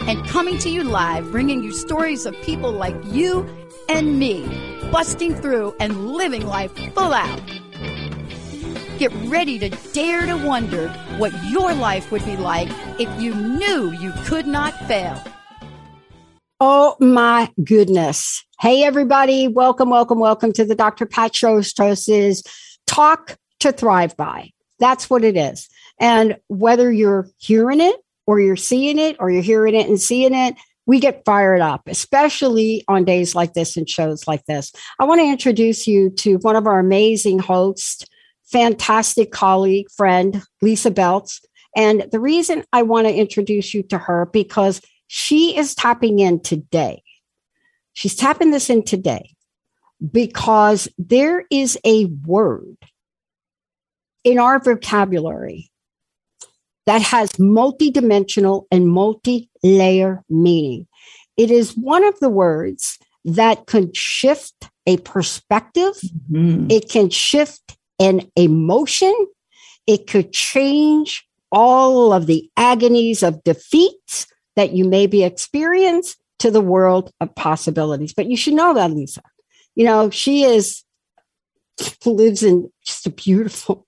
and coming to you live, bringing you stories of people like you and me, busting through and living life full out. Get ready to dare to wonder what your life would be like if you knew you could not fail. Oh my goodness. Hey, everybody. Welcome, welcome, welcome to the Dr. Pat. Talk to Thrive By. That's what it is. And whether you're hearing it or you're seeing it or you're hearing it and seeing it, we get fired up, especially on days like this and shows like this. I want to introduce you to one of our amazing hosts, fantastic colleague, friend, Lysa Beltz. And the reason I want to introduce you to her because she is tapping in today. She's tapping this in today because there is a word in our vocabulary that has multidimensional and multi-layer meaning. It is one of the words that can shift a perspective. Mm-hmm. It can shift an emotion. It could change all of the agonies of defeats that you may be experiencing to the world of possibilities. But you should know that, Lysa. You know, she is lives in just a beautiful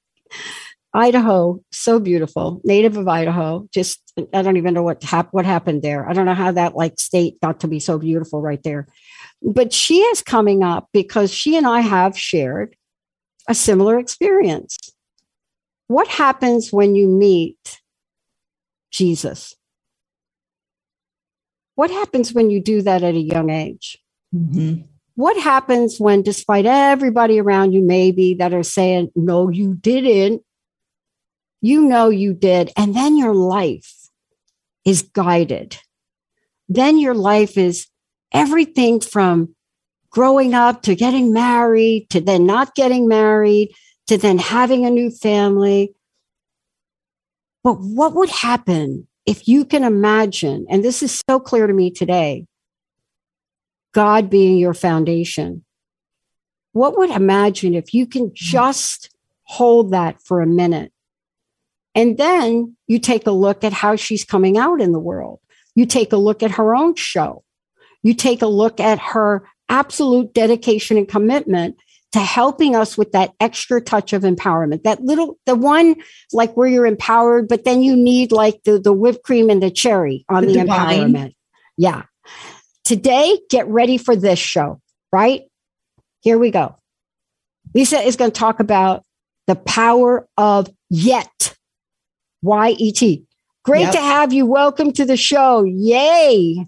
Idaho, so beautiful, native of Idaho. Just I don't even know what hap- what happened there. I don't know how that like state got to be so beautiful right there. But she is coming up because she and I have shared a similar experience. What happens when you meet Jesus? What happens when you do that at a young age? Mm-hmm. What happens when, despite everybody around you, maybe that are saying, no, you didn't, you know you did. And then your life is guided. Then your life is everything from growing up to getting married to then not getting married to then having a new family. But what would happen if you can imagine, and this is so clear to me today, God being your foundation? What would imagine if you can hmm. just hold that for a minute and then you take a look at how she's coming out in the world. You take a look at her own show. You take a look at her absolute dedication and commitment to helping us with that extra touch of empowerment. That little, the one like where you're empowered, but then you need like the, the whipped cream and the cherry on the, the empowerment. Yeah. Today, get ready for this show, right? Here we go. Lysa is going to talk about the power of yet. Y-E-T. Great yep. to have you. Welcome to the show. Yay.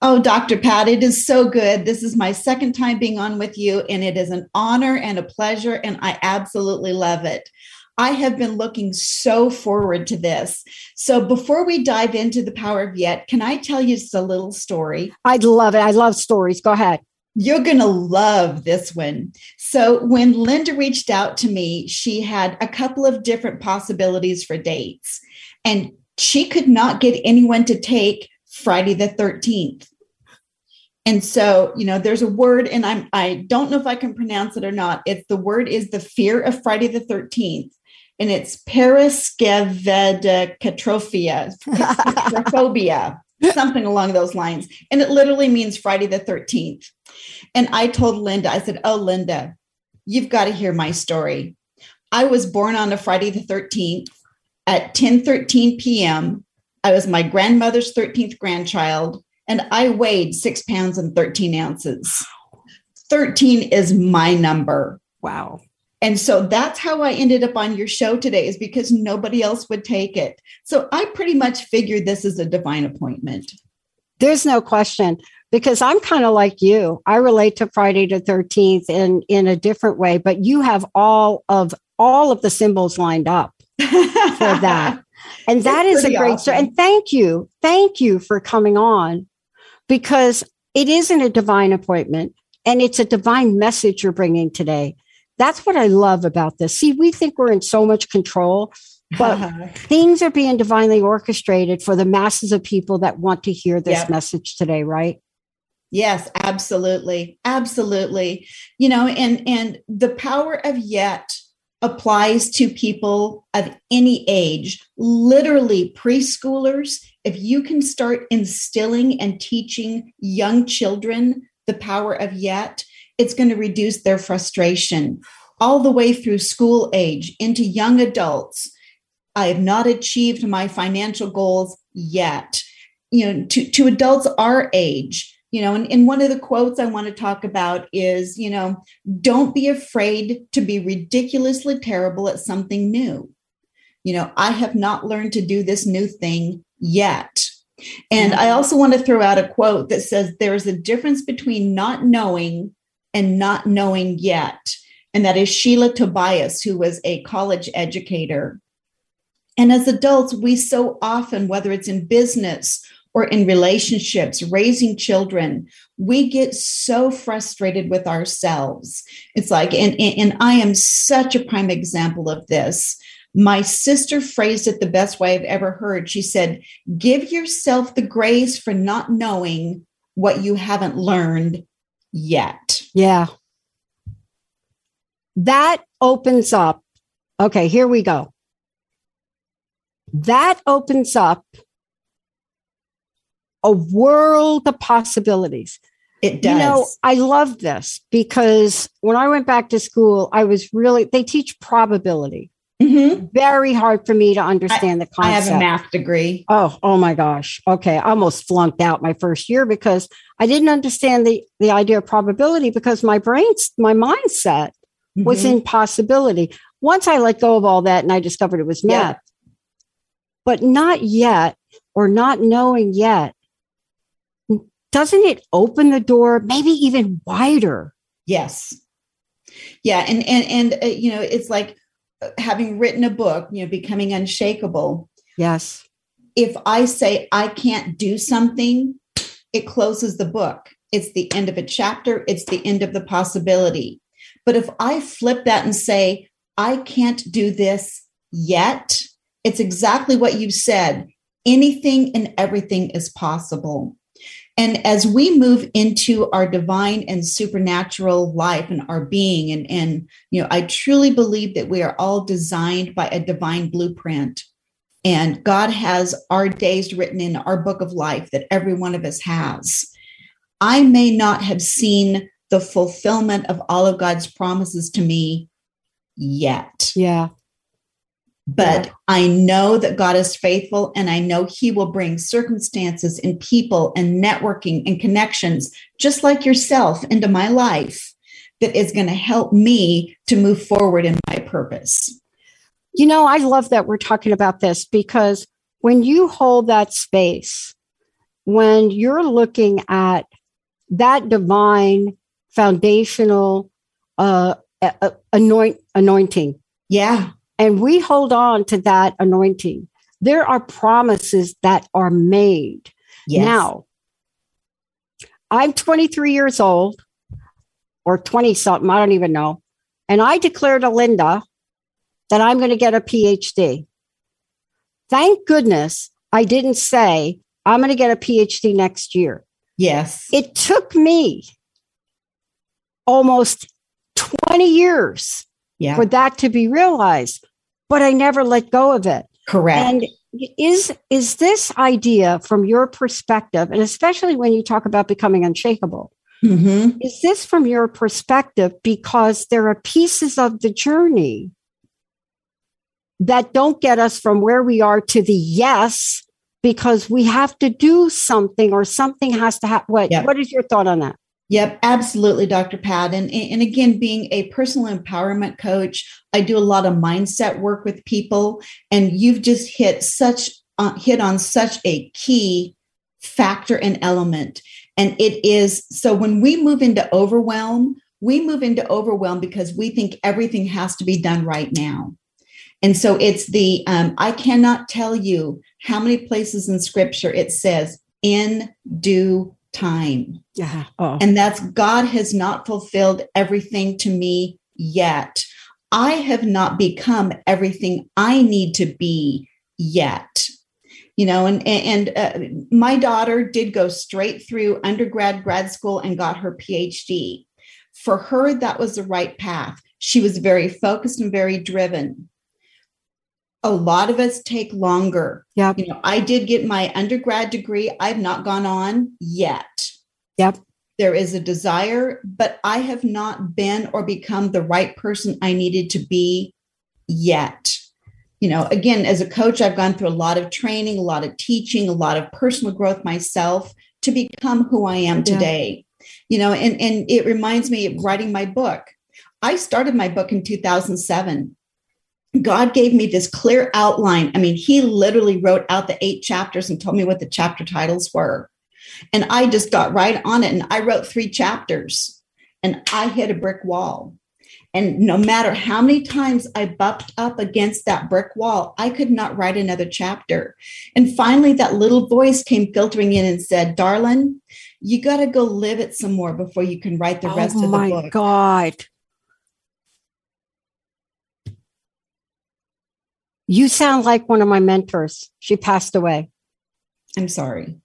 Oh, Dr. Pat, it is so good. This is my second time being on with you, and it is an honor and a pleasure, and I absolutely love it. I have been looking so forward to this. So, before we dive into the power of yet, can I tell you just a little story? I'd love it. I love stories. Go ahead. You're going to love this one. So, when Linda reached out to me, she had a couple of different possibilities for dates, and she could not get anyone to take Friday the 13th. And so, you know, there's a word, and I'm I don't know if I can pronounce it or not. It's the word is the fear of Friday the 13th, and it's paraskevedekatrophia, phobia, something along those lines. And it literally means Friday the 13th. And I told Linda, I said, Oh, Linda, you've got to hear my story. I was born on a Friday the 13th at 10 13 p.m. I was my grandmother's 13th grandchild, and I weighed six pounds and 13 ounces. 13 is my number. Wow. And so that's how I ended up on your show today, is because nobody else would take it. So I pretty much figured this is a divine appointment. There's no question because I'm kind of like you. I relate to Friday the 13th in in a different way, but you have all of all of the symbols lined up for that. And that is a great awesome. story. And thank you. Thank you for coming on because it isn't a divine appointment and it's a divine message you're bringing today. That's what I love about this. See, we think we're in so much control, but uh-huh. things are being divinely orchestrated for the masses of people that want to hear this yep. message today, right? Yes, absolutely. Absolutely. You know, and and the power of yet applies to people of any age, literally preschoolers. If you can start instilling and teaching young children the power of yet, it's going to reduce their frustration all the way through school age into young adults. I have not achieved my financial goals yet. You know, to, to adults our age, you know and, and one of the quotes i want to talk about is you know don't be afraid to be ridiculously terrible at something new. You know i have not learned to do this new thing yet. And i mm-hmm. also want to throw out a quote that says there's a difference between not knowing and not knowing yet. And that is sheila tobias who was a college educator. And as adults we so often whether it's in business or in relationships, raising children, we get so frustrated with ourselves. It's like, and, and I am such a prime example of this. My sister phrased it the best way I've ever heard. She said, Give yourself the grace for not knowing what you haven't learned yet. Yeah. That opens up. Okay, here we go. That opens up a world of possibilities. It does. You know, I love this because when I went back to school, I was really, they teach probability. Mm-hmm. Very hard for me to understand I, the concept. I have a math degree. Oh, oh my gosh. Okay. I almost flunked out my first year because I didn't understand the, the idea of probability because my brain's, my mindset mm-hmm. was in possibility. Once I let go of all that and I discovered it was math, yeah. but not yet or not knowing yet doesn't it open the door maybe even wider? Yes. Yeah, and and and uh, you know, it's like uh, having written a book, you know, becoming unshakable. Yes. If I say I can't do something, it closes the book. It's the end of a chapter, it's the end of the possibility. But if I flip that and say I can't do this yet, it's exactly what you said. Anything and everything is possible. And as we move into our divine and supernatural life and our being, and, and you know, I truly believe that we are all designed by a divine blueprint. And God has our days written in our book of life that every one of us has. I may not have seen the fulfillment of all of God's promises to me yet. Yeah. But. I know that God is faithful and I know He will bring circumstances and people and networking and connections, just like yourself, into my life that is going to help me to move forward in my purpose. You know, I love that we're talking about this because when you hold that space, when you're looking at that divine foundational uh, anoint, anointing. Yeah and we hold on to that anointing. There are promises that are made. Yes. Now, I'm 23 years old or 20 something, I don't even know. And I declared to Linda that I'm going to get a PhD. Thank goodness I didn't say I'm going to get a PhD next year. Yes. It took me almost 20 years yeah. for that to be realized. But I never let go of it. Correct. And is is this idea from your perspective, and especially when you talk about becoming unshakable, mm-hmm. is this from your perspective because there are pieces of the journey that don't get us from where we are to the yes because we have to do something or something has to happen. What, yep. what is your thought on that? Yep, absolutely, Dr. Pat. And, and again, being a personal empowerment coach, I do a lot of mindset work with people, and you've just hit such uh, hit on such a key factor and element. And it is so when we move into overwhelm, we move into overwhelm because we think everything has to be done right now. And so it's the um, I cannot tell you how many places in Scripture it says in due time. Yeah. Oh. And that's God has not fulfilled everything to me yet. I have not become everything I need to be yet. You know, and and uh, my daughter did go straight through undergrad, grad school, and got her PhD. For her, that was the right path. She was very focused and very driven. A lot of us take longer. Yeah. You know, I did get my undergrad degree. I've not gone on yet. Yep. There is a desire, but I have not been or become the right person I needed to be yet. You know, again, as a coach, I've gone through a lot of training, a lot of teaching, a lot of personal growth myself to become who I am today. Yeah. You know, and, and it reminds me of writing my book. I started my book in 2007. God gave me this clear outline. I mean, He literally wrote out the eight chapters and told me what the chapter titles were. And I just got right on it. And I wrote three chapters and I hit a brick wall. And no matter how many times I bumped up against that brick wall, I could not write another chapter. And finally, that little voice came filtering in and said, Darling, you got to go live it some more before you can write the oh rest oh of the book. Oh my God. You sound like one of my mentors. She passed away. I'm sorry.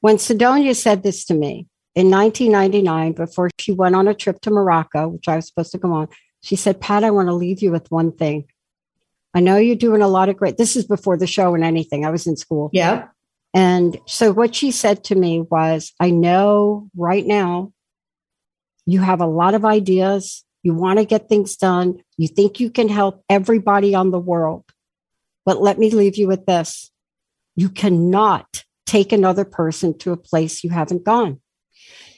When Sidonia said this to me in 1999, before she went on a trip to Morocco, which I was supposed to go on, she said, Pat, I want to leave you with one thing. I know you're doing a lot of great. This is before the show and anything. I was in school. Yeah. And so what she said to me was, I know right now you have a lot of ideas. You want to get things done. You think you can help everybody on the world. But let me leave you with this. You cannot take another person to a place you haven't gone.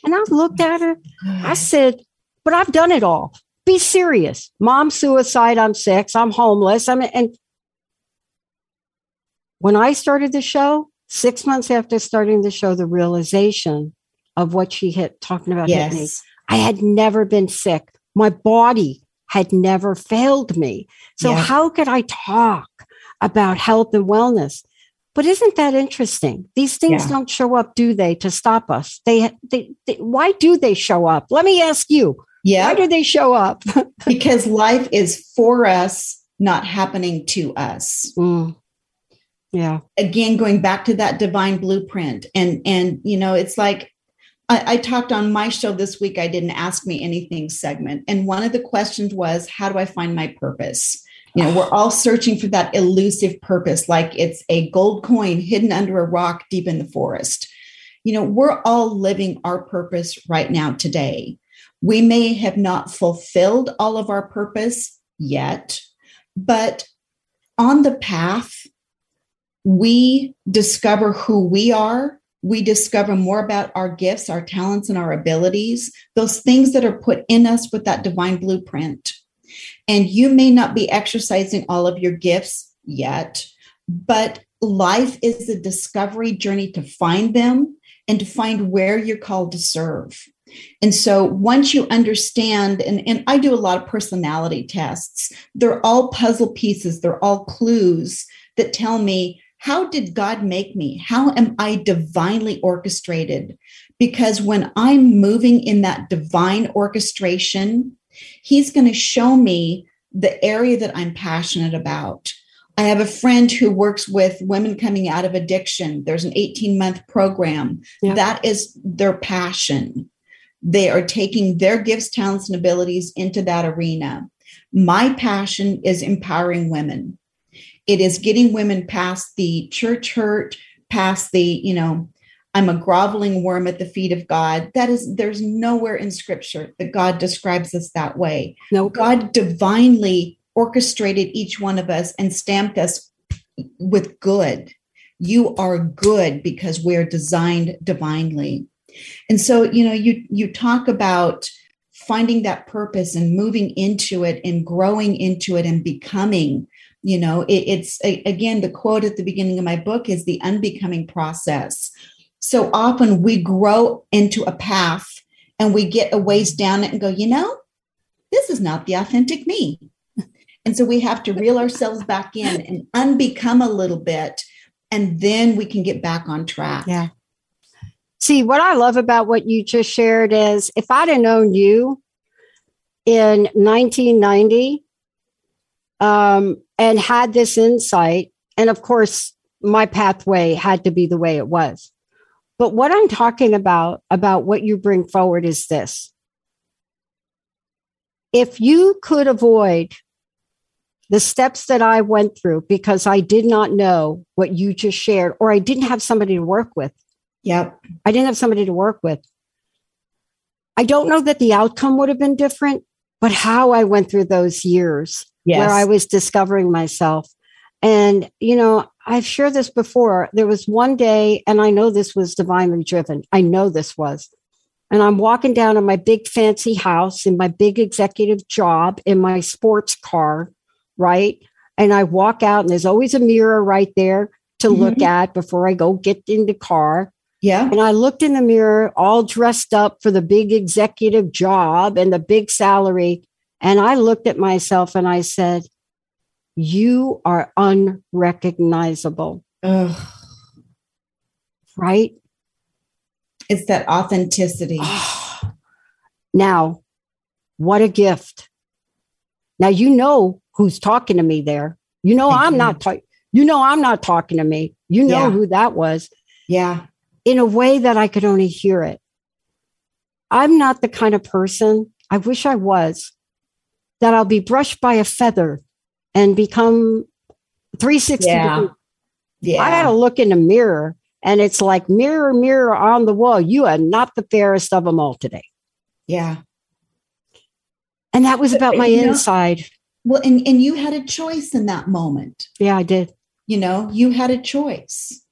And I looked at her. I said, but I've done it all. Be serious. Mom suicide. I'm six. I'm homeless. I'm and when I started the show, six months after starting the show, the realization of what she hit talking about yes. hit me. I had never been sick. My body had never failed me. So yeah. how could I talk about health and wellness? But isn't that interesting? These things yeah. don't show up, do they, to stop us? They, they, they, why do they show up? Let me ask you. Yeah. Why do they show up? because life is for us, not happening to us. Mm. Yeah. Again, going back to that divine blueprint. And and you know, it's like I, I talked on my show this week, I didn't ask me anything segment. And one of the questions was, how do I find my purpose? You know, we're all searching for that elusive purpose, like it's a gold coin hidden under a rock deep in the forest. You know, we're all living our purpose right now today. We may have not fulfilled all of our purpose yet, but on the path, we discover who we are. We discover more about our gifts, our talents, and our abilities, those things that are put in us with that divine blueprint. And you may not be exercising all of your gifts yet, but life is a discovery journey to find them and to find where you're called to serve. And so once you understand, and, and I do a lot of personality tests, they're all puzzle pieces, they're all clues that tell me how did God make me? How am I divinely orchestrated? Because when I'm moving in that divine orchestration, He's going to show me the area that I'm passionate about. I have a friend who works with women coming out of addiction. There's an 18 month program. Yeah. That is their passion. They are taking their gifts, talents, and abilities into that arena. My passion is empowering women. It is getting women past the church hurt, past the, you know, I'm a groveling worm at the feet of God. That is, there's nowhere in scripture that God describes us that way. No, God divinely orchestrated each one of us and stamped us with good. You are good because we're designed divinely. And so, you know, you you talk about finding that purpose and moving into it and growing into it and becoming you know it, it's a, again the quote at the beginning of my book is the unbecoming process so often we grow into a path and we get a ways down it and go, you know, this is not the authentic me. And so we have to reel ourselves back in and unbecome a little bit, and then we can get back on track. Yeah. See, what I love about what you just shared is if I'd have known you in 1990 um, and had this insight, and of course, my pathway had to be the way it was. But what I'm talking about, about what you bring forward, is this. If you could avoid the steps that I went through because I did not know what you just shared, or I didn't have somebody to work with. Yep. I didn't have somebody to work with. I don't know that the outcome would have been different, but how I went through those years Yes. where I was discovering myself. And, you know, I've shared this before. There was one day, and I know this was divinely driven. I know this was. And I'm walking down in my big fancy house in my big executive job in my sports car, right? And I walk out, and there's always a mirror right there to look Mhm. at before I go get in the car. yeah. And I looked in the mirror, all dressed up for the big executive job and the big salary. And I looked at myself and I said, You are unrecognizable, Ugh. right? It's that authenticity. Ah. now, what a gift. Now, you know who's talking to me there. You know, I I'm do. not talking. You know, I'm not talking to me. You know Yeah. who that was. Yeah. in a way that I could only hear it. I'm not the kind of person, I wish I was, that I'll be brushed by a feather and become 360 Yeah. degrees. Yeah. I got to look in the mirror and it's like, mirror, mirror on the wall, you are not the fairest of them all today. yeah. And that was about my You know- inside. Well, and, and you had a choice in that moment. Yeah, I did. You know, you had a choice.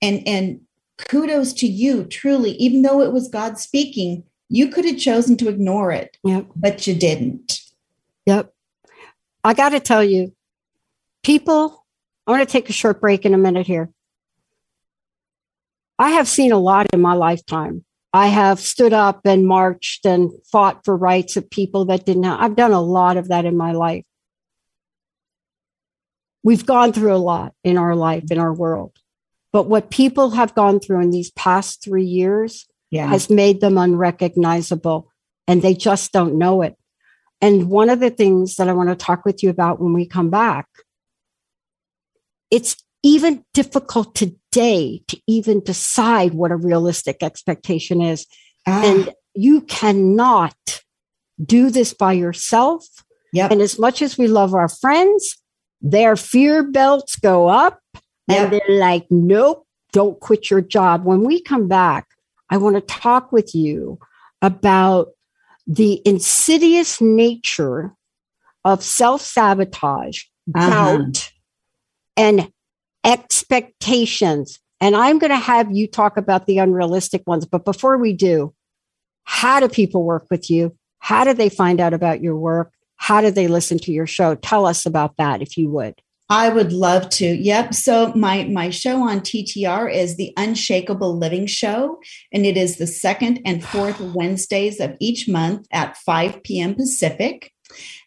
And and kudos to you, truly, even though it was God speaking, you could have chosen to ignore it, Yep. but you didn't. Yep. I got to tell you, people, I want to take a short break in a minute here. I have seen a lot in my lifetime. I have stood up and marched and fought for rights of people that didn't have, I've done a lot of that in my life. We've gone through a lot in our life, in our world. But what people have gone through in these past three years Yeah. has made them unrecognizable and they just don't know it. And one of the things that I want to talk with you about when we come back, it's even difficult today to even decide what a realistic expectation is. Ah, And you cannot do this by yourself. yep. And as much as we love our friends, their fear belts go up and they're like, nope, don't quit your job. When we come back, I want to talk with you about the insidious nature of self sabotage, Uh-huh. doubt, and expectations. And I'm going to have you talk about the unrealistic ones. But before we do, how do people work with you? How do they find out about your work? How do they listen to your show? Tell us about that if you would. I would love to. Yep. So my my show on TTR is the Unshakable Living Show, and it is the second and fourth Wednesdays of each month at 5 p.m. Pacific.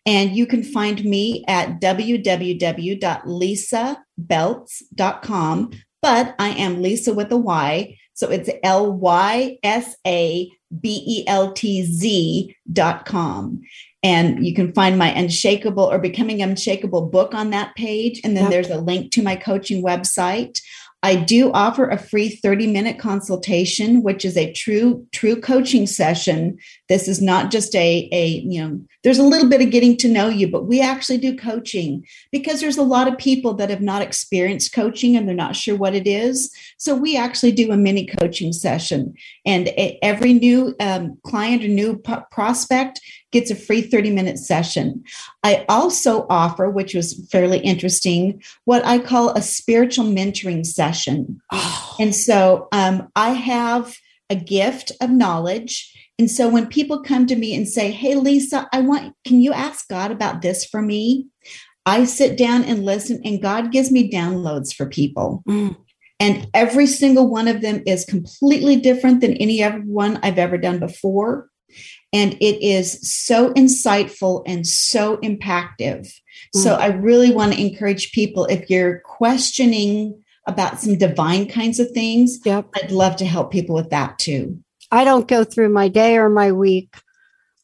And you can find me at www.lysabeltz.com. But I am Lysa with a Y. So it's L Y S A B E L T Z dot com. And you can find my Unshakable or Becoming Unshakable book on that page. And then Yep. there's a link to my coaching website. I do offer a free 30 minute consultation, which is a true, true coaching session. This is not just a, a, you know, there's a little bit of getting to know you, but we actually do coaching because there's a lot of people that have not experienced coaching and they're not sure what it is. So we actually do a mini coaching session. And every new um, client or new prospect gets a free 30 minute session. I also offer, which was fairly interesting, what I call a spiritual mentoring session. And so um, I have a gift of knowledge. And so when people come to me and say, Hey, Lysa, I want, can you ask God about this for me? I sit down and listen, and God gives me downloads for people. Mm. And every single one of them is completely different than any other one I've ever done before. And it is so insightful and so impactful. So mm. I really want to encourage people if you're questioning about some divine kinds of things, Yep. I'd love to help people with that too. I don't go through my day or my week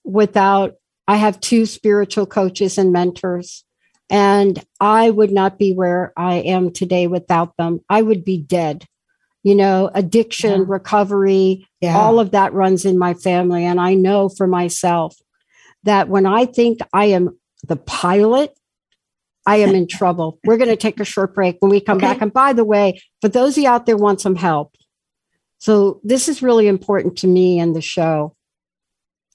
without, I have two spiritual coaches and mentors, and I would not be where I am today without them. I would be dead. You know, addiction, Yeah. recovery, Yeah. all of that runs in my family. And I know for myself that when I think I am the pilot, I am in trouble. We're going to take a short break when we come Okay. back. And by the way, for those of you out there want some help, so this is really important to me and the show.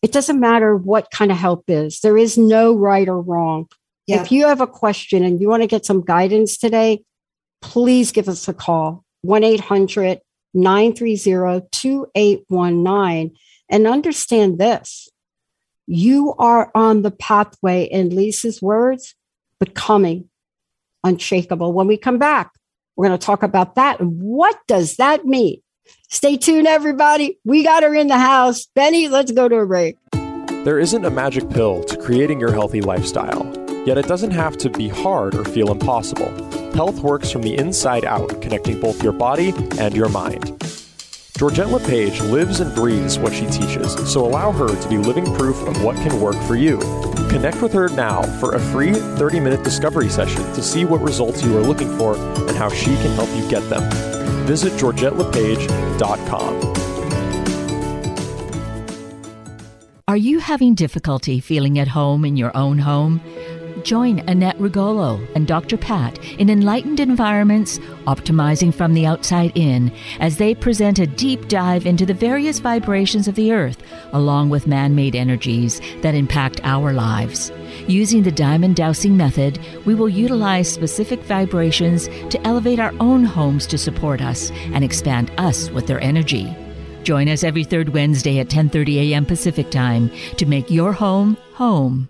It doesn't matter what kind of help is. There is no right or wrong. Yeah. If you have a question and you want to get some guidance today, please give us a call 1 800 930 2819 and understand this. You are on the pathway, in Lysa's words, becoming unshakable. When we come back, we're going to talk about that. What does that mean? Stay tuned, everybody. We got her in the house. Benny, let's go to a break. There isn't a magic pill to creating your healthy lifestyle, yet it doesn't have to be hard or feel impossible. Health works from the inside out, connecting both your body and your mind. Georgette LePage lives and breathes what she teaches, so allow her to be living proof of what can work for you. Connect with her now for a free 30 minute discovery session to see what results you are looking for and how she can help you get them. Visit georgettelepage.com. Are you having difficulty feeling at home in your own home? Join Annette Rigolo and Dr. Pat in Enlightened Environments, Optimizing from the Outside In, as they present a deep dive into the various vibrations of the earth, along with man made energies that impact our lives. Using the diamond dowsing method, we will utilize specific vibrations to elevate our own homes to support us and expand us with their energy. Join us every third Wednesday at 10:30 a.m. Pacific Time to make your home home.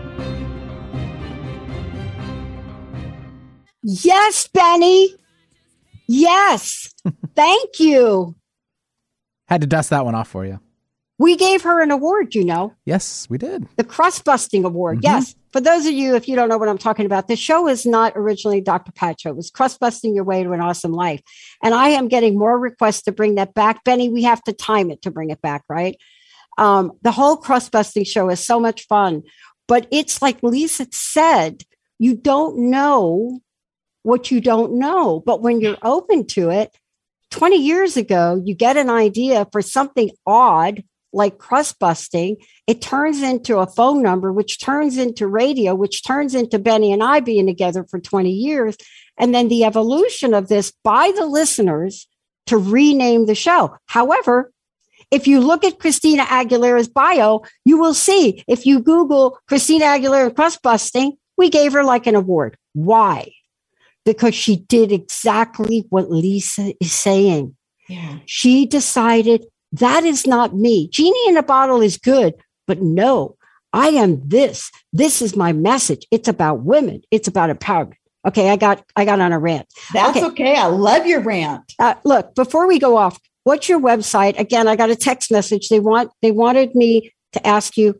Yes, Benny. Yes. Thank you. Had to dust that one off for you. We gave her an award, you know, Yes, we did. the Crust Busting Award. Mhm. Yes. For those of you, if you don't know what I'm talking about, the show is not originally Dr. Pat Show. It was Crust Busting Your Way to an Awesome Life. And I am getting more requests to bring that back. Benny, we have to time it to bring it back, right? Um, the whole crust busting show is so much fun, but it's like Lysa said, you don't know what you don't know. But when you're open to it, 20 years ago, you get an idea for something odd like crust busting. It turns into a phone number, which turns into radio, which turns into Benny and I being together for 20 years. And then the evolution of this by the listeners to rename the show. However, if you look at Christina Aguilera's bio, you will see if you Google Christina Aguilera crust busting, we gave her like an award. Why? Because she did exactly what Lysa is saying. Yeah. She decided that is not me. Genie in a bottle is good, but no, I am this. This is my message. It's about women. It's about empowerment. Okay, I got I got on a rant. That's okay. okay. I love your rant. Uh, look, before we go off, what's your website? Again, I got a text message. They want they wanted me to ask you,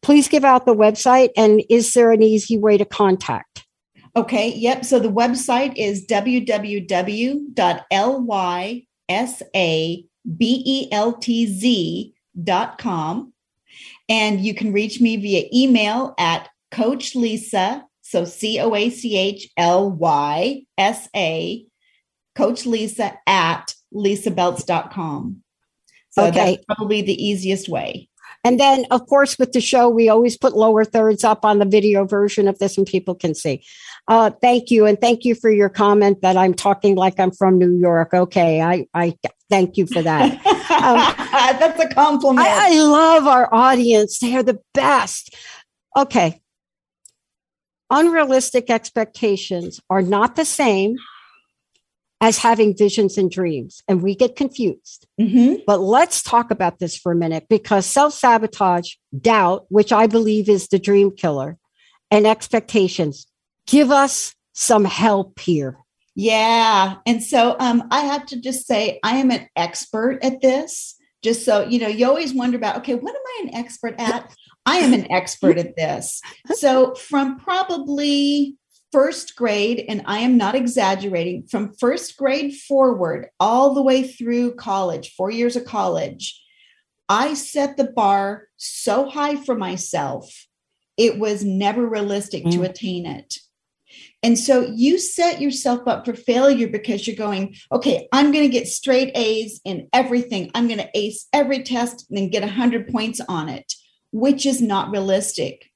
please give out the website and is there an easy way to contact? Okay, yep. So the website is www.lysabeltz.com. And you can reach me via email at Coach Lysa, so C O A C H L Y S A, Coach Lysa at lysabeltz.com. So okay. that's probably the easiest way. And then, of course, with the show, we always put lower thirds up on the video version of this and people can see. Uh, thank you. And thank you for your comment that I'm talking like I'm from New York. Okay. I, I thank you for that. Um, That's a compliment. I, I love our audience. They are the best. Okay. Unrealistic expectations are not the same as having visions and dreams, and we get confused. Mm-hmm. But let's talk about this for a minute because self sabotage, doubt, which I believe is the dream killer, and expectations give us some help here. Yeah. And so um, I have to just say, I am an expert at this. Just so you know, you always wonder about, okay, what am I an expert at? I am an expert at this. So, from probably first grade, and I am not exaggerating, from first grade forward, all the way through college, four years of college, I set the bar so high for myself, it was never realistic mm. to attain it. And so you set yourself up for failure because you're going, okay, I'm going to get straight A's in everything. I'm going to ace every test and then get 100 points on it, which is not realistic.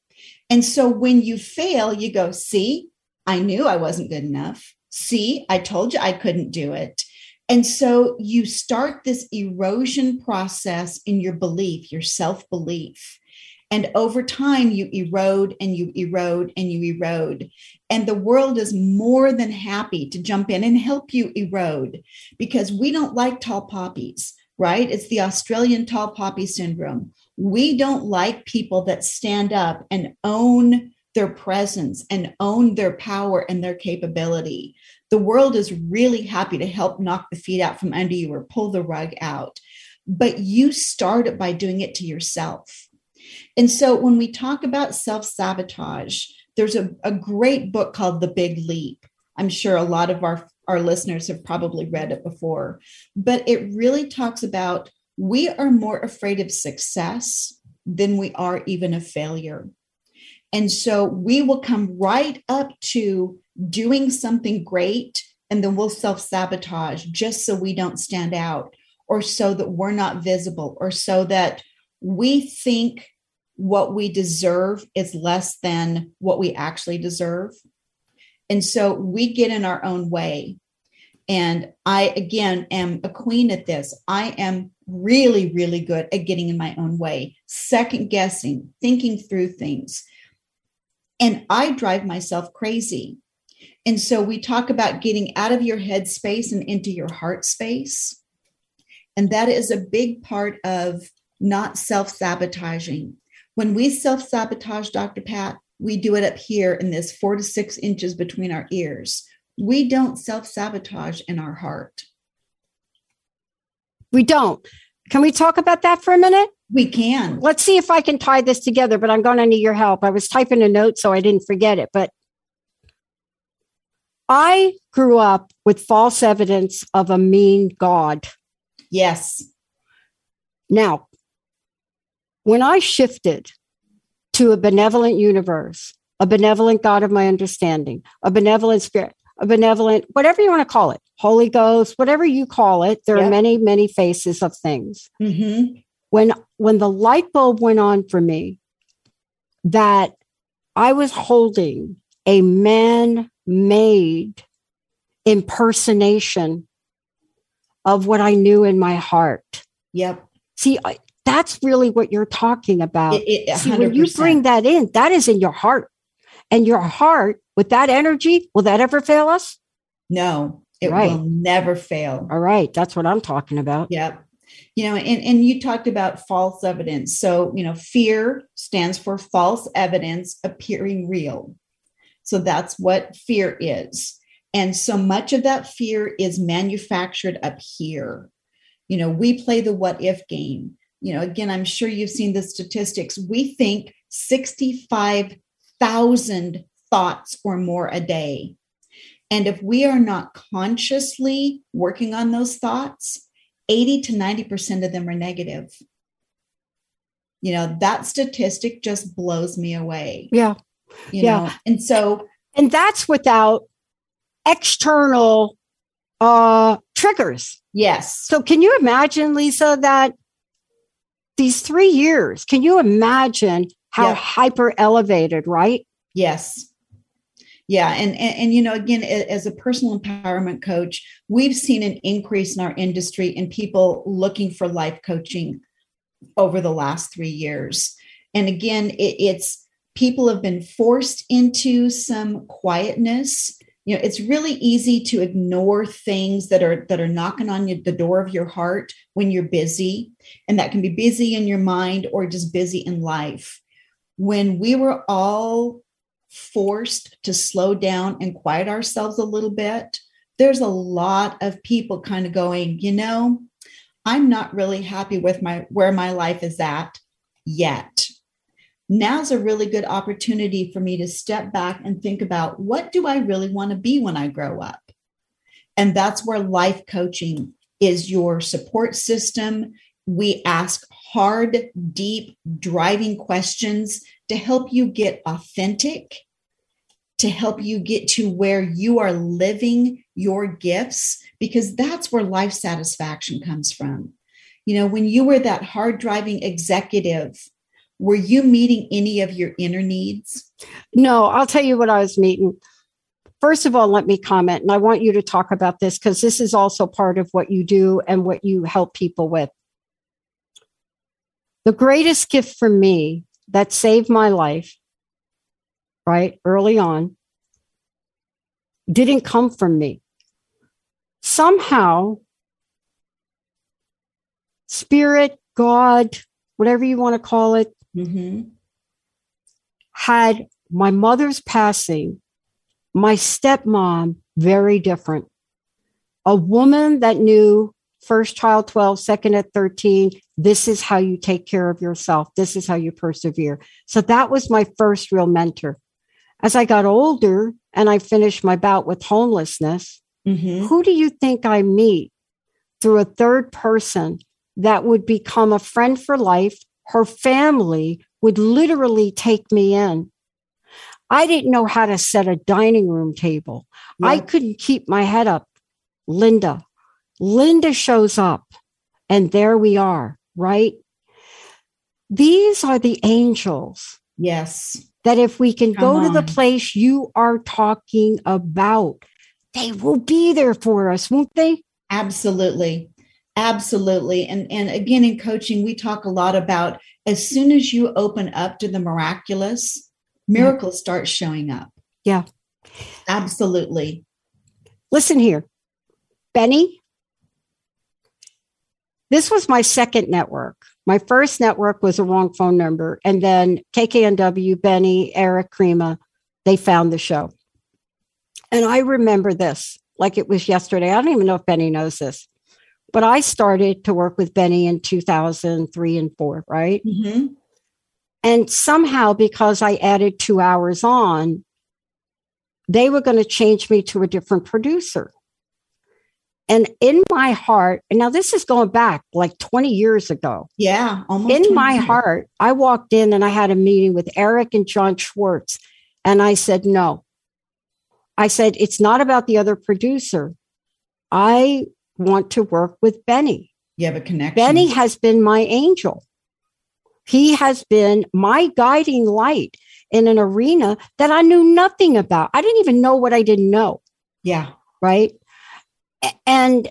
And so when you fail, you go, see, I knew I wasn't good enough. See, I told you I couldn't do it. And so you start this erosion process in your belief, your self belief. And over time, you erode and you erode and you erode. And the world is more than happy to jump in and help you erode because we don't like tall poppies, right? It's the Australian tall poppy syndrome. We don't like people that stand up and own their presence and own their power and their capability. The world is really happy to help knock the feet out from under you or pull the rug out. But you start it by doing it to yourself and so when we talk about self sabotage, there's a, a great book called The Big Leap. I'm sure a lot of our, our listeners have probably read it before, but it really talks about we are more afraid of success than we are even of failure. And so we will come right up to doing something great and then we'll self sabotage just so we don't stand out or so that we're not visible or so that we think what we deserve is less than what we actually deserve. And so we get in our own way. And I, again, am a queen at this. I am really, really good at getting in my own way, second guessing, thinking through things. And I drive myself crazy. And so we talk about getting out of your head space and into your heart space. And that is a big part of not self sabotaging. When we self sabotage, Dr. Pat, we do it up here in this four to six inches between our ears. We don't self sabotage in our heart. We don't. Can we talk about that for a minute? We can. Let's see if I can tie this together, but I'm going to need your help. I was typing a note so I didn't forget it, but I grew up with false evidence of a mean God. Yes. Now, when I shifted to a benevolent universe, a benevolent God of my understanding, a benevolent spirit, a benevolent, whatever you want to call it, Holy Ghost, whatever you call it, there are many, many faces of things. Mm-hmm. When when the light bulb went on for me, that I was holding a man-made impersonation of what I knew in my heart. Yep See, I, that's really what you're talking about. It- it- See, when you bring that in, that is in your heart. And your heart, with that energy, will that ever fail us? No, it Right. will never fail. All right. That's what I'm talking about. Yep. You know, and, and you talked about false evidence. So, you know, fear stands for false evidence appearing real. So that's what fear is. And so much of that fear is manufactured up here. You know, we play the what if game. You know, again, I'm sure you've seen the statistics. We think 65,000 thoughts or more a day. And if we are not consciously working on those thoughts, 80 to 90% of them are negative. You know, that statistic just blows me away. Yeah. You Yeah. know, and so And that's without external uh triggers. yes. So can you imagine, Lysa, that these three years, can you imagine how Yeah. hyper elevated, right? Yes. Yeah. And, and, and, you know, again, as a personal empowerment coach, we've seen an increase in our industry in people looking for life coaching over the last three years. And again, it, it's people have been forced into some quietness. You know, it's really easy to ignore things that are that are knocking on the door of your heart when you're busy, and that can be busy in your mind or just busy in life. When we were all forced to slow down and quiet ourselves a little bit, there's a lot of people kind of going, you know, I'm not really happy with my where my life is at yet. Now's a really good opportunity for me to step back and think about what do I really want to be when I grow up? And that's where life coaching is your support system. We ask hard, deep, driving questions to help you get authentic, to help you get to where you are living your gifts, because that's where life satisfaction comes from. You know, when you were that hard driving executive, were you meeting any of your inner needs? No, I'll tell you what I was meeting. First of all, let me comment, and I want you to talk about this because this is also part of what you do and what you help people with. The greatest gift for me that saved my life, right, early on, didn't come from me. Somehow, spirit, God, whatever you want to call it, Mm-hmm. had my mother's passing, my stepmom, very different. A woman that knew first child 12, second at 13, this is how you take care of yourself. This is how you persevere. So that was my first real mentor. As I got older and I finished my bout with homelessness, Mm-hmm. who do you think I meet through a third person that would become a friend for life? Her family would literally take me in. I didn't know how to set a dining room table. I couldn't keep my head up. Linda. Linda shows up, and there we are, right? These are the angels Yes. that if we can go Come to the place you are talking about, they will be there for us, won't they? Absolutely. Absolutely. And and again in coaching we talk a lot about as soon as you open up to the miraculous, miracles start showing up. Yeah. Absolutely. Listen here, Benny. This was my second network. My first network was a wrong phone number. And then KKNW, Benny, Eric Krema, they found the show. And I remember this like it was yesterday. I don't even know if Benny knows this, but I started to work with Benny in 2003 and four, right? Mhm. And somehow, because I added two hours on, they were going to change me to a different producer. And in my heart, and now this is going back like 20 years ago. Yeah, almost In my years. heart, I walked in and I had a meeting with Eric and John Schwartz. And I said, no. I said, it's not about the other producer. I want to work with Benny. You have a connection. Benny has been my angel. He has been my guiding light in an arena that I knew nothing about. I didn't even know what I didn't know, Yeah. right? And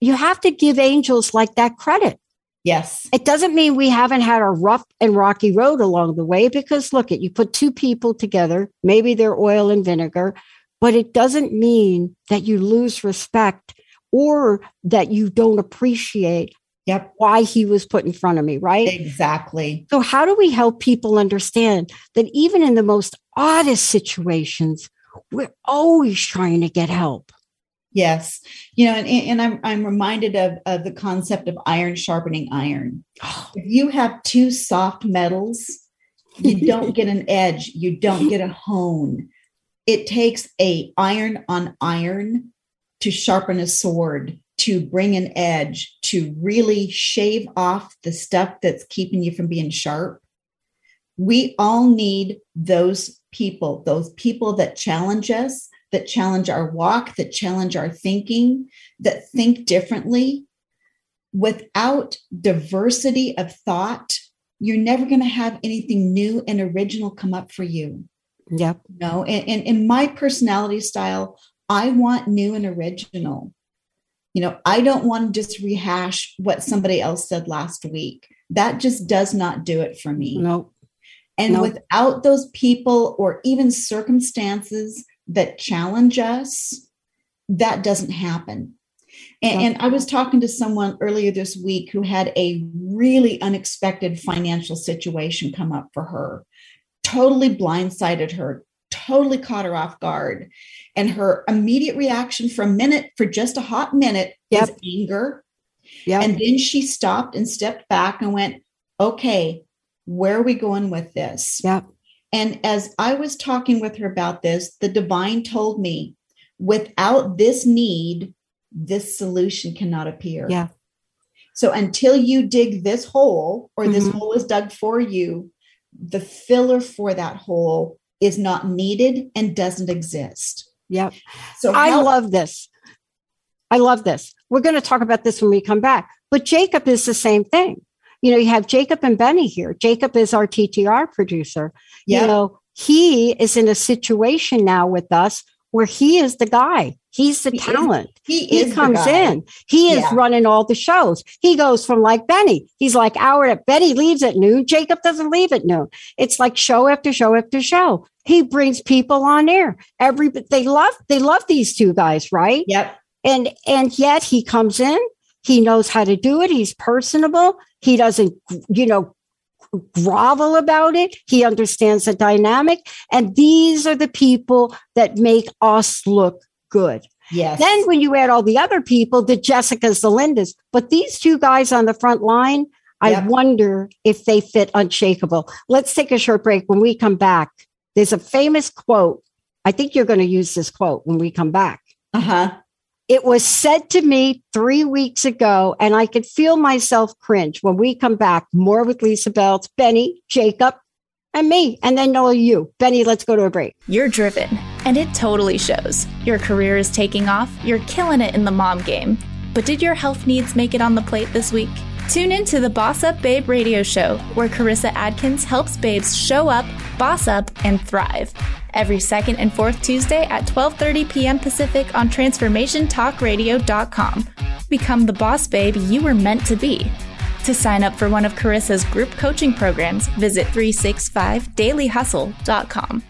you have to give angels like that credit. Yes. It doesn't mean we haven't had a rough and rocky road along the way because look at you put two people together, maybe they're oil and vinegar, but it doesn't mean that you lose respect or that you don't appreciate Yep. why he was put in front of me, right? Exactly. So, how do we help people understand that even in the most oddest situations, we're always trying to get help? Yes. You know, and, and I'm I'm reminded of, of the concept of iron sharpening iron. If you have two soft metals, you don't get an edge, you don't get a hone. It takes a iron on iron to sharpen a sword, to bring an edge, to really shave off the stuff that's keeping you from being sharp. We all need those people, those people that challenge us, that challenge our walk, that challenge our thinking, that think differently. Without diversity of thought, you're never going to have anything new and original come up for you. Yep. No, and, and in my personality style, I want new and original. You know, I don't want to just rehash what somebody else said last week. That just does not do it for me. No. And Nope. without those people or even circumstances that challenge us, that doesn't happen. And, and I was talking to someone earlier this week who had a really unexpected financial situation come up for her, totally blindsided her, totally caught her off guard. And her immediate reaction for a minute, for just a hot minute, Yep. is anger. Yep. And then she stopped and stepped back and went, okay, where are we going with this? Yep. And as I was talking with her about this, the divine told me without this need, this solution cannot appear. Yeah. So until you dig this hole or this Mhm. hole is dug for you, the filler for that hole is not needed and doesn't exist. Yep. So I how- love this. I love this. We're going to talk about this when we come back. But Jacob is the same thing. You know, you have Jacob and Benny here. Jacob is our TTR producer. Yeah. You know, he is in a situation now with us where he is the guy. He's the He is- talent. he, He is comes in. He is Yeah. running all the shows. He goes from like Benny. He's like hour at Benny leaves at noon. Jacob doesn't leave at noon. It's like show after show after show. He brings people on air. Every they love they love these two guys, right? Yep. And and yet he comes in. He knows how to do it. He's personable. He doesn't, you know, grovel about it. He understands the dynamic. And these are the people that make us look good. Yes. Then when you add all the other people, the Jessicas, the Lindas, but these two guys on the front line, I wonder if they fit unshakable. Let's take a short break. When we come back, there's a famous quote. I think you're going to use this quote when we come back. uh-huh. It was said to me three weeks ago, and I could feel myself cringe when we come back. More with Lysa Beltz, Benny, Jacob, and me, and then Noah, you. Benny, let's go to a break. You're driven, and it totally shows. Your career is taking off, you're killing it in the mom game. But did your health needs make it on the plate this week? Tune in to the Boss Up Babe radio show, where Carissa Adkins helps babes show up, boss up, and thrive. Every second and fourth Tuesday at 12:30 p.m. Pacific on transformationtalkradio.com. Become the boss babe you were meant to be. To sign up for one of Carissa's group coaching programs, visit 365dailyhustle.com.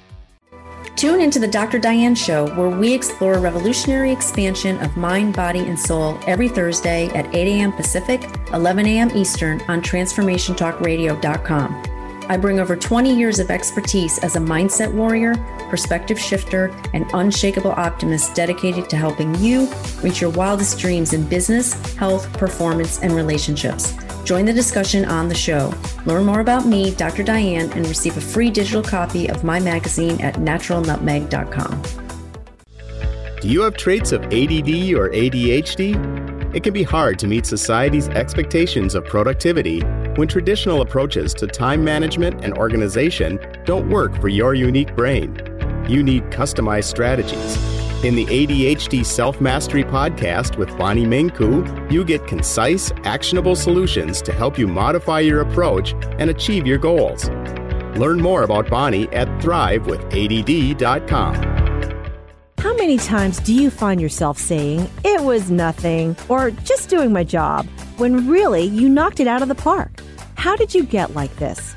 Tune into the Dr. Diane Show, where we explore revolutionary expansion of mind, body, and soul every Thursday at 8 a.m. Pacific, 11 a.m. Eastern on TransformationTalkRadio.com. I bring over 20 years of expertise as a mindset warrior, perspective shifter, and unshakable optimist dedicated to helping you reach your wildest dreams in business, health, performance, and relationships. Join the discussion on the show. Learn more about me, Dr. Diane, and receive a free digital copy of my magazine at naturalnutmeg.com. Do you have traits of ADD or ADHD? It can be hard to meet society's expectations of productivity when traditional approaches to time management and organization don't work for your unique brain. You need customized strategies. In the ADHD Self Mastery Podcast with Bonnie Mincu, you get concise, actionable solutions to help you modify your approach and achieve your goals. Learn more about Bonnie at thrivewithadd.com. How many times do you find yourself saying, it was nothing, or just doing my job, when really you knocked it out of the park? How did you get like this?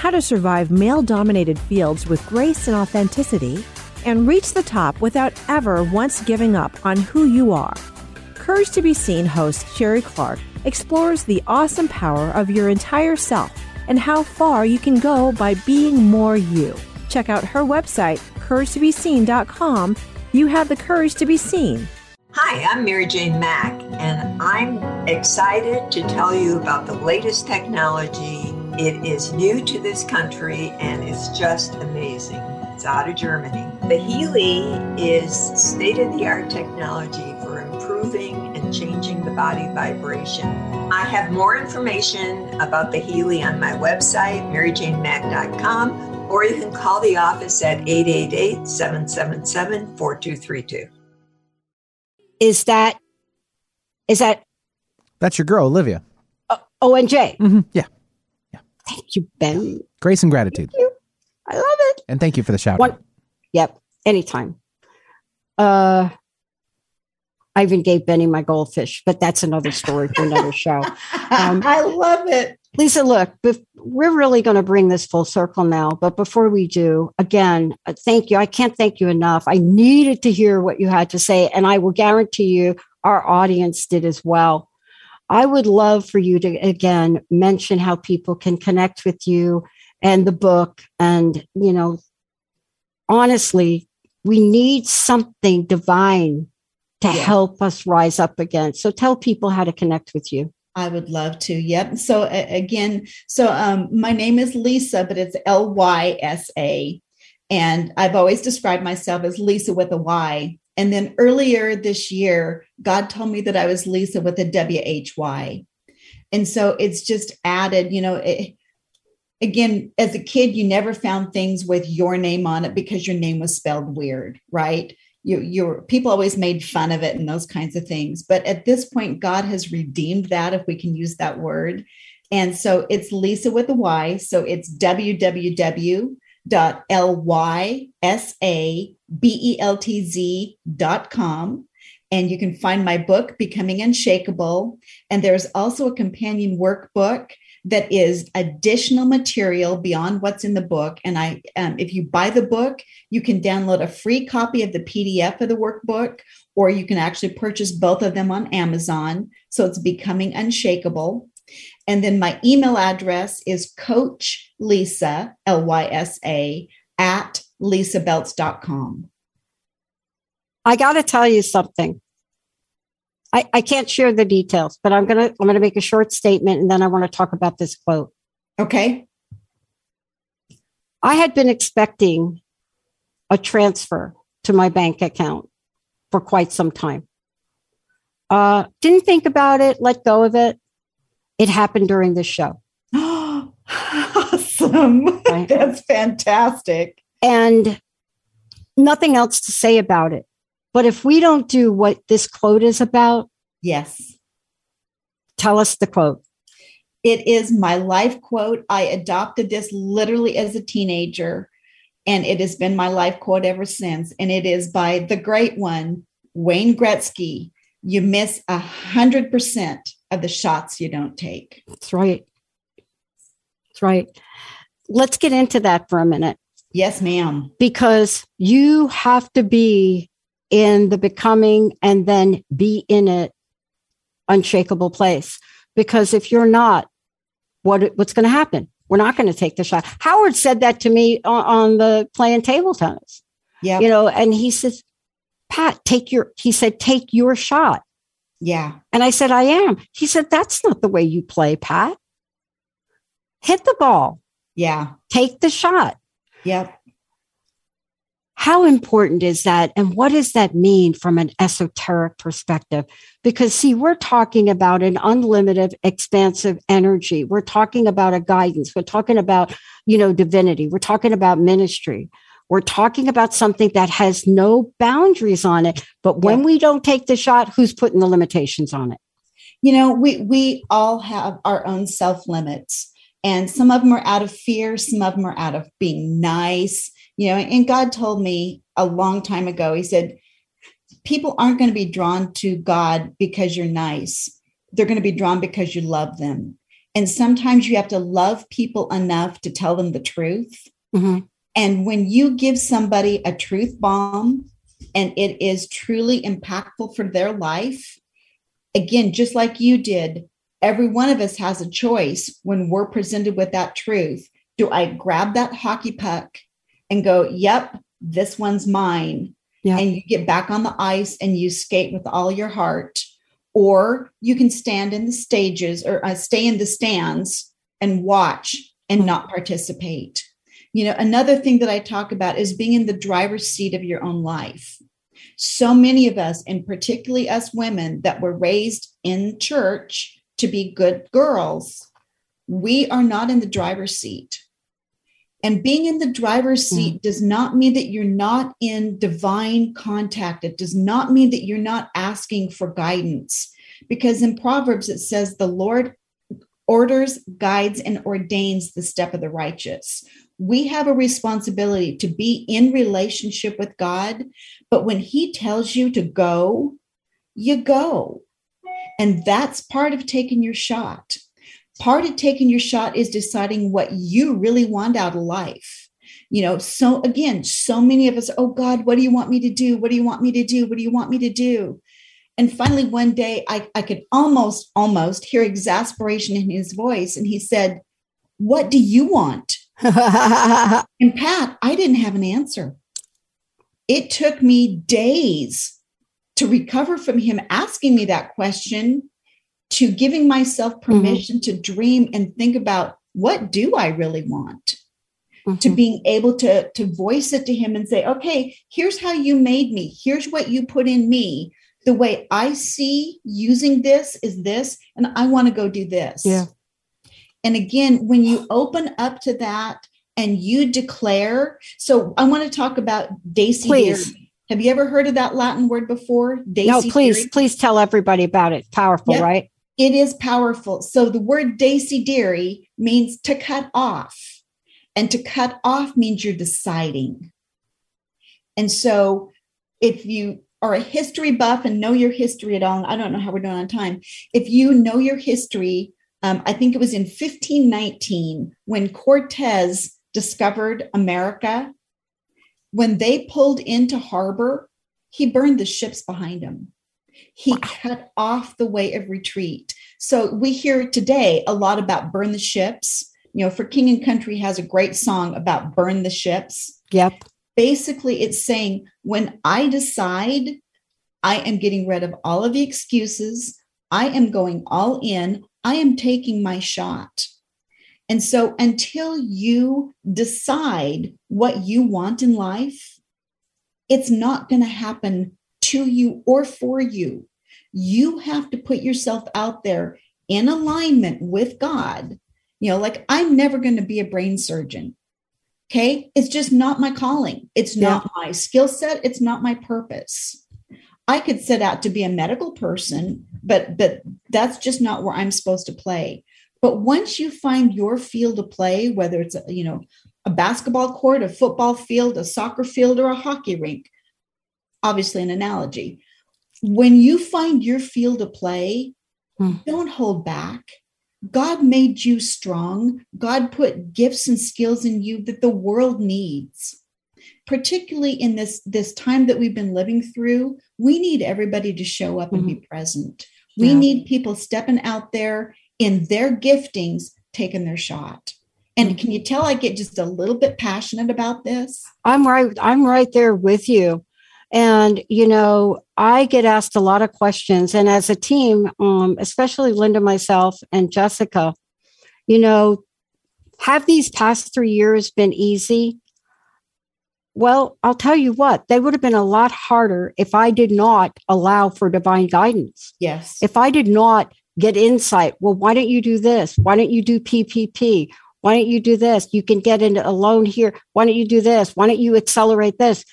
how to survive male dominated fields with grace and authenticity, and reach the top without ever once giving up on who you are. Courage to Be Seen host Sherry Clark explores the awesome power of your entire self and how far you can go by being more you. Check out her website, couragetobeseen.com. You have the courage to be seen. Hi, I'm Mary Jane Mack, and I'm excited to tell you about the latest technology. It is new to this country and it's just amazing. It's out of Germany. The Healy is state of the art technology for improving and changing the body vibration. I have more information about the Healy on my website, maryjanemack.com, or you can call the office at 888 777 4232. Is that, is that That's your girl, Olivia. ONJ? Mm-hmm. Yeah. Thank you, Ben. Grace and gratitude. I love it. And thank you for the shout One, out. yep, anytime. Uh, I even gave Benny my goldfish, but that's another story for another show. Um, I love it. Lysa, look, bef- we're really going to bring this full circle now. But before we do, again, uh, thank you. I can't thank you enough. I needed to hear what you had to say, and I will guarantee you our audience did as well. I would love for you to again mention how people can connect with you and the book. And, you know, honestly, we need something divine to Yeah. help us rise up again. So tell people how to connect with you. I would love to. Yep. So a- again, so um, my name is Lysa, but it's L Y S A, and I've always described myself as Lisa with a Y. And then earlier this year, God told me that I was Lisa with a W H Y, and so it's just added. You know, it, again, as a kid, you never found things with your name on it because your name was spelled weird, right? you your people always made fun of it and those kinds of things but at this point god has redeemed that if we can use that word and so it's lisa with a y so it's www.lysabeltz.com and you can find my book becoming unshakable. And there's also a companion workbook that is additional material beyond what's in the book. And i um, if you buy the book you can download a free copy of the pdf of the workbook or you can actually purchase both of them on amazon. So it's becoming unshakable. And then my email address is coach lysa l-y-s-a at lysabeltz.com I got to tell you something. I, I can't share the details, but I'm gonna I'm gonna make a short statement and then I want to talk about this quote. Okay. I had been expecting a transfer to my bank account for quite some time. Uh, didn't think about it, let go of it. It happened during the show. awesome. That's fantastic. And nothing else to say about it. But if we don't do what this quote is about, yes. Tell us the quote. It is my life quote. I adopted this literally as a teenager, and it has been my life quote ever since. And it is by the great one, Wayne Gretzky. You miss a hundred percent of the shots you don't take. That's right. That's right. Let's get into that for a minute. Yes, ma'am. Because you have to be in the becoming and then be in it unshakable place. Because if you're not, what what's going to happen? We're not going to take the shot. Howard said that to me on, on the playing table tennis. Yeah. You know, and he says, Pat, take your, he said, take your shot. Yeah. And I said, I am. He said, that's not the way you play, Pat. Hit the ball. Yeah. Take the shot. Yep. how important is that? And what does that mean from an esoteric perspective? Because, see, we're talking about an unlimited, expansive energy. We're talking about a guidance. We're talking about, you know, divinity. We're talking about ministry. We're talking about something that has no boundaries on it. But when yeah. we don't take the shot, who's putting the limitations on it? You know, we we all have our own self limits, and some of them are out of fear. Some of them are out of being nice you know and god told me a long time ago he said people aren't going to be drawn to god because you're nice they're going to be drawn because you love them and sometimes you have to love people enough to tell them the truth mm-hmm. and when you give somebody a truth bomb and it is truly impactful for their life again just like you did every one of us has a choice when we're presented with that truth do i grab that hockey puck and go, yep, this one's mine. Yeah. And you get back on the ice and you skate with all your heart. Or you can stand in the stages or uh, stay in the stands and watch and not participate. You know, another thing that I talk about is being in the driver's seat of your own life. So many of us, and particularly us women that were raised in church to be good girls, we are not in the driver's seat. And being in the driver's hmm. seat mm. does not mean that you're not in divine contact. It does not mean that you're not asking for guidance. Because in Proverbs, it says, the Lord orders, guides, and ordains the step of the righteous. We have a responsibility to be in relationship with God, but when He tells you to go, you go. And that's part of taking your shot. Part of taking your shot is deciding what you really want out of life. You know so again so many of us oh god what do you want me to do? What do you want me to do? What do you want me to do? And finally one day i, I could almost almost hear exasperation in his voice and he said what do you want? And pat i didn't have an answer. It took me days to recover from him asking me that question to giving myself mm-hmm. permission mm-hmm. to dream and think about what do I really want? Mm-hmm. To being able to, to voice it to him and say, okay, here's how you made me. Here's what you put in me. The way I see using this is this, and I want to go do this. Yeah. And again, when you open up to that and you declare, so I want to talk about Daisy. Please. Have you ever heard of that Latin word before? Daisy no, please, please tell everybody about it. Powerful, yep. right? it is powerful. So the word decidere means to cut off. And to cut off means you're deciding. And so if you are a history buff and know your history at all, I don't know how we're doing on time. If you know your history, um, I think it was in 1519 when Cortez discovered America. When they pulled into harbor, he burned the ships behind him. He cut off the way of retreat. So we hear today a lot about burn the ships. You know, for King and Country has a great song about burn the ships. Yep. Basically, it's saying when I decide I am getting rid of all of the excuses, I am going all in, I am taking my shot. And so until you decide what you want in life, it's not going to happen to you or for you. You have to put yourself out there in alignment with God. You know, like I'm never going to be a brain surgeon. Okay. It's just not my calling. It's not my skill set. It's not my purpose. I could set out to be a medical person, but but that's just not where I'm supposed to play. But once you find your field of play, whether it's a, you know a basketball court, a football field, a soccer field, or a hockey rink, obviously an analogy. When you find your field of play, hmm. don't hold back. God made you strong. God put gifts and skills in you that the world needs. Particularly in this, this time that we've been living through, we need everybody to show up mm-hmm. and be mm-hmm. present. We yeah. need people stepping out there in their giftings, taking their shot. And can you tell I get just a little bit passionate about this? I'm right. I'm right there with you. And, you know, I get asked a lot of questions. And as a team, um, especially Linda, myself, and Jessica, you know, have these past three years been easy? Well, I'll tell you what, they would have been a lot harder if I did not allow for divine guidance. Yes. If I did not get insight, well, why don't you do this? Why don't you do PPP? Why don't you do this? You can get into a loan here. Why don't you do this? Why don't you accelerate this?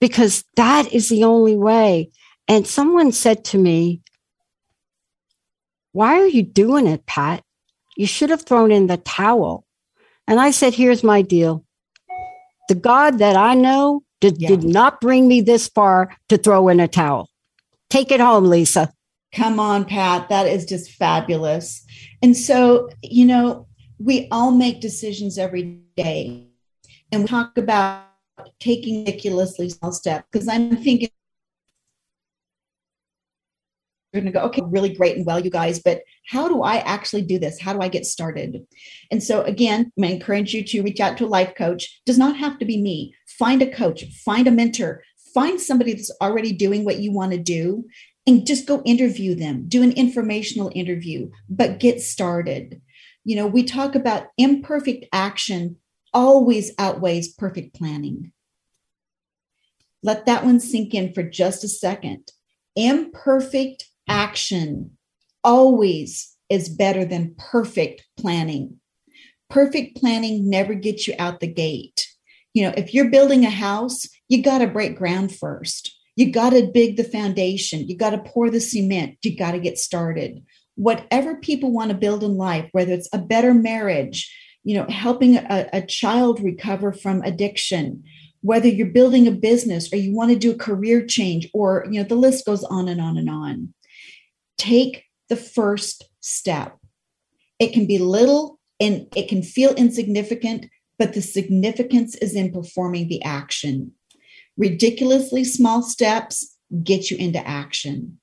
Because that is the only way. And someone said to me, Why are you doing it, Pat? You should have thrown in the towel. And I said, Here's my deal. The God that I know did, Yeah. did not bring me this far to throw in a towel. Take it home, Lysa. Come on, Pat. That is just fabulous. And so, you know, we all make decisions every day. And we talk about taking ridiculously small steps because I'm thinking you're going to go, okay, really great and well, you guys, but how do I actually do this? How do I get started? And so, again, I encourage you to reach out to a life coach. Does not have to be me. Find a coach, find a mentor, find somebody that's already doing what you want to do and just go interview them. Do an informational interview, but get started. You know, we talk about imperfect action always outweighs perfect planning. Let that one sink in for just a second. Imperfect action always is better than perfect planning. Perfect planning never gets you out the gate. You know, if you're building a house, you got to break ground first. You got to dig the foundation. You got to pour the cement. You got to get started. Whatever people want to build in life, whether it's a better marriage, you know, helping a, a child recover from addiction, whether you're building a business or you want to do a career change, or, you know, the list goes on and on and on. Take the first step. It can be little and it can feel insignificant, but the significance is in performing the action. Ridiculously small steps get you into action.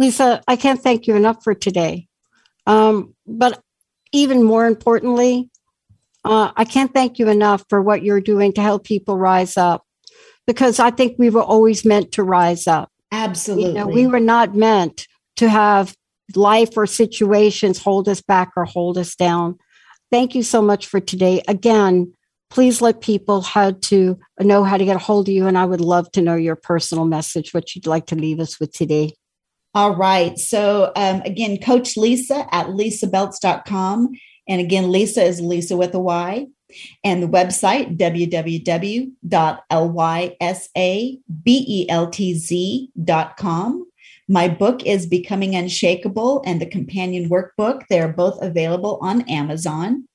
Lysa, I can't thank you enough for today. Um, but even more importantly, uh, I can't thank you enough for what you're doing to help people rise up because I think we were always meant to rise up. Absolutely. You know, we were not meant to have life or situations hold us back or hold us down. Thank you so much for today. Again, please let people how to know how to get a hold of you. And I would love to know your personal message, what you'd like to leave us with today. All right. So, um, again, Coach Lysa at lysabeltz.com. And again, Lysa is Lisa with a Y. And the website, www.lysabeltz.com. My book is Becoming Unshakable and the companion workbook. They're both available on Amazon.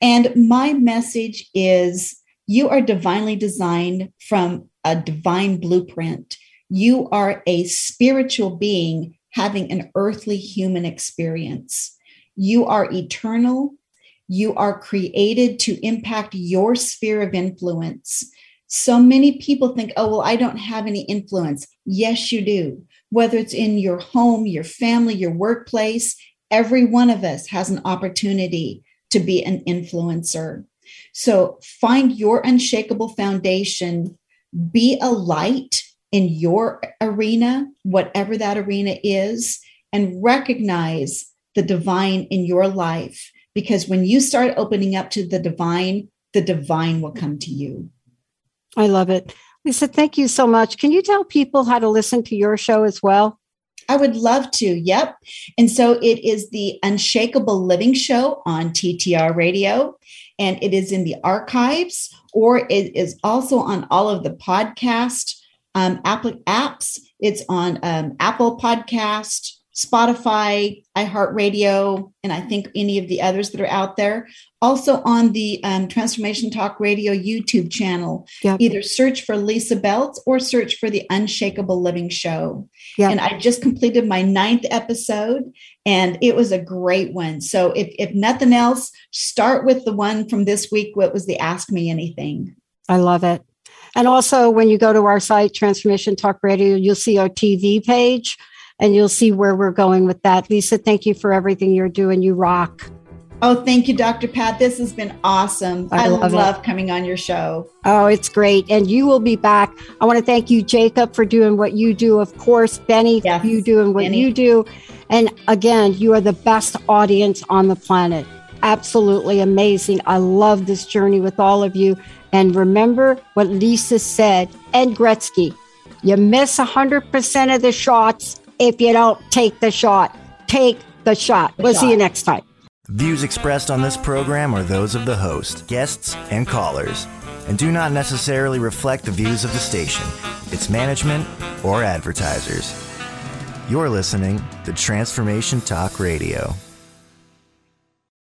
And my message is you are divinely designed from a divine blueprint. You are a spiritual being having an earthly human experience. You are eternal. You are created to impact your sphere of influence. So many people think, oh, well, I don't have any influence. Yes, you do. Whether it's in your home, your family, your workplace, every one of us has an opportunity to be an influencer. So find your unshakable foundation, be a light in your arena, whatever that arena is, and recognize the divine in your life. Because when you start opening up to the divine, the divine will come to you. I love it. Lysa, thank you so much. Can you tell people how to listen to your show as well? I would love to. Yep. And so it is the Unshakable Living Show on TTR Radio, and it is in the archives, or it is also on all of the podcast um, app- apps. It's on um, Apple Podcast, Spotify, iHeartRadio, and I think any of the others that are out there. Also on the um, Transformation Talk Radio YouTube channel. Yep. Either search for Lysa Beltz or search for the Unshakable Living Show. Yep. And I just completed my ninth episode, and it was a great one. So if, if nothing else, start with the one from this week. What was the Ask Me Anything? I love it. And also, when you go to our site, Transformation Talk Radio, you'll see our TV page and you'll see where we're going with that. Lysa, thank you for everything you're doing. You rock. Oh, thank you, Dr. Pat. This has been awesome. I I, love love, coming on your show. Oh, it's great. And you will be back. I want to thank you, Jacob, for doing what you do. Of course, Benny, for you doing what Benny. you do. And again, you are the best audience on the planet. Absolutely amazing. I love this journey with all of you. And remember what Lysa said and Gretzky you miss 100% of the shots if you don't take the shot. Take the shot. The we'll shot. see you next time. Views expressed on this program are those of the host, guests, and callers, and do not necessarily reflect the views of the station, its management, or advertisers. You're listening to Transformation Talk Radio.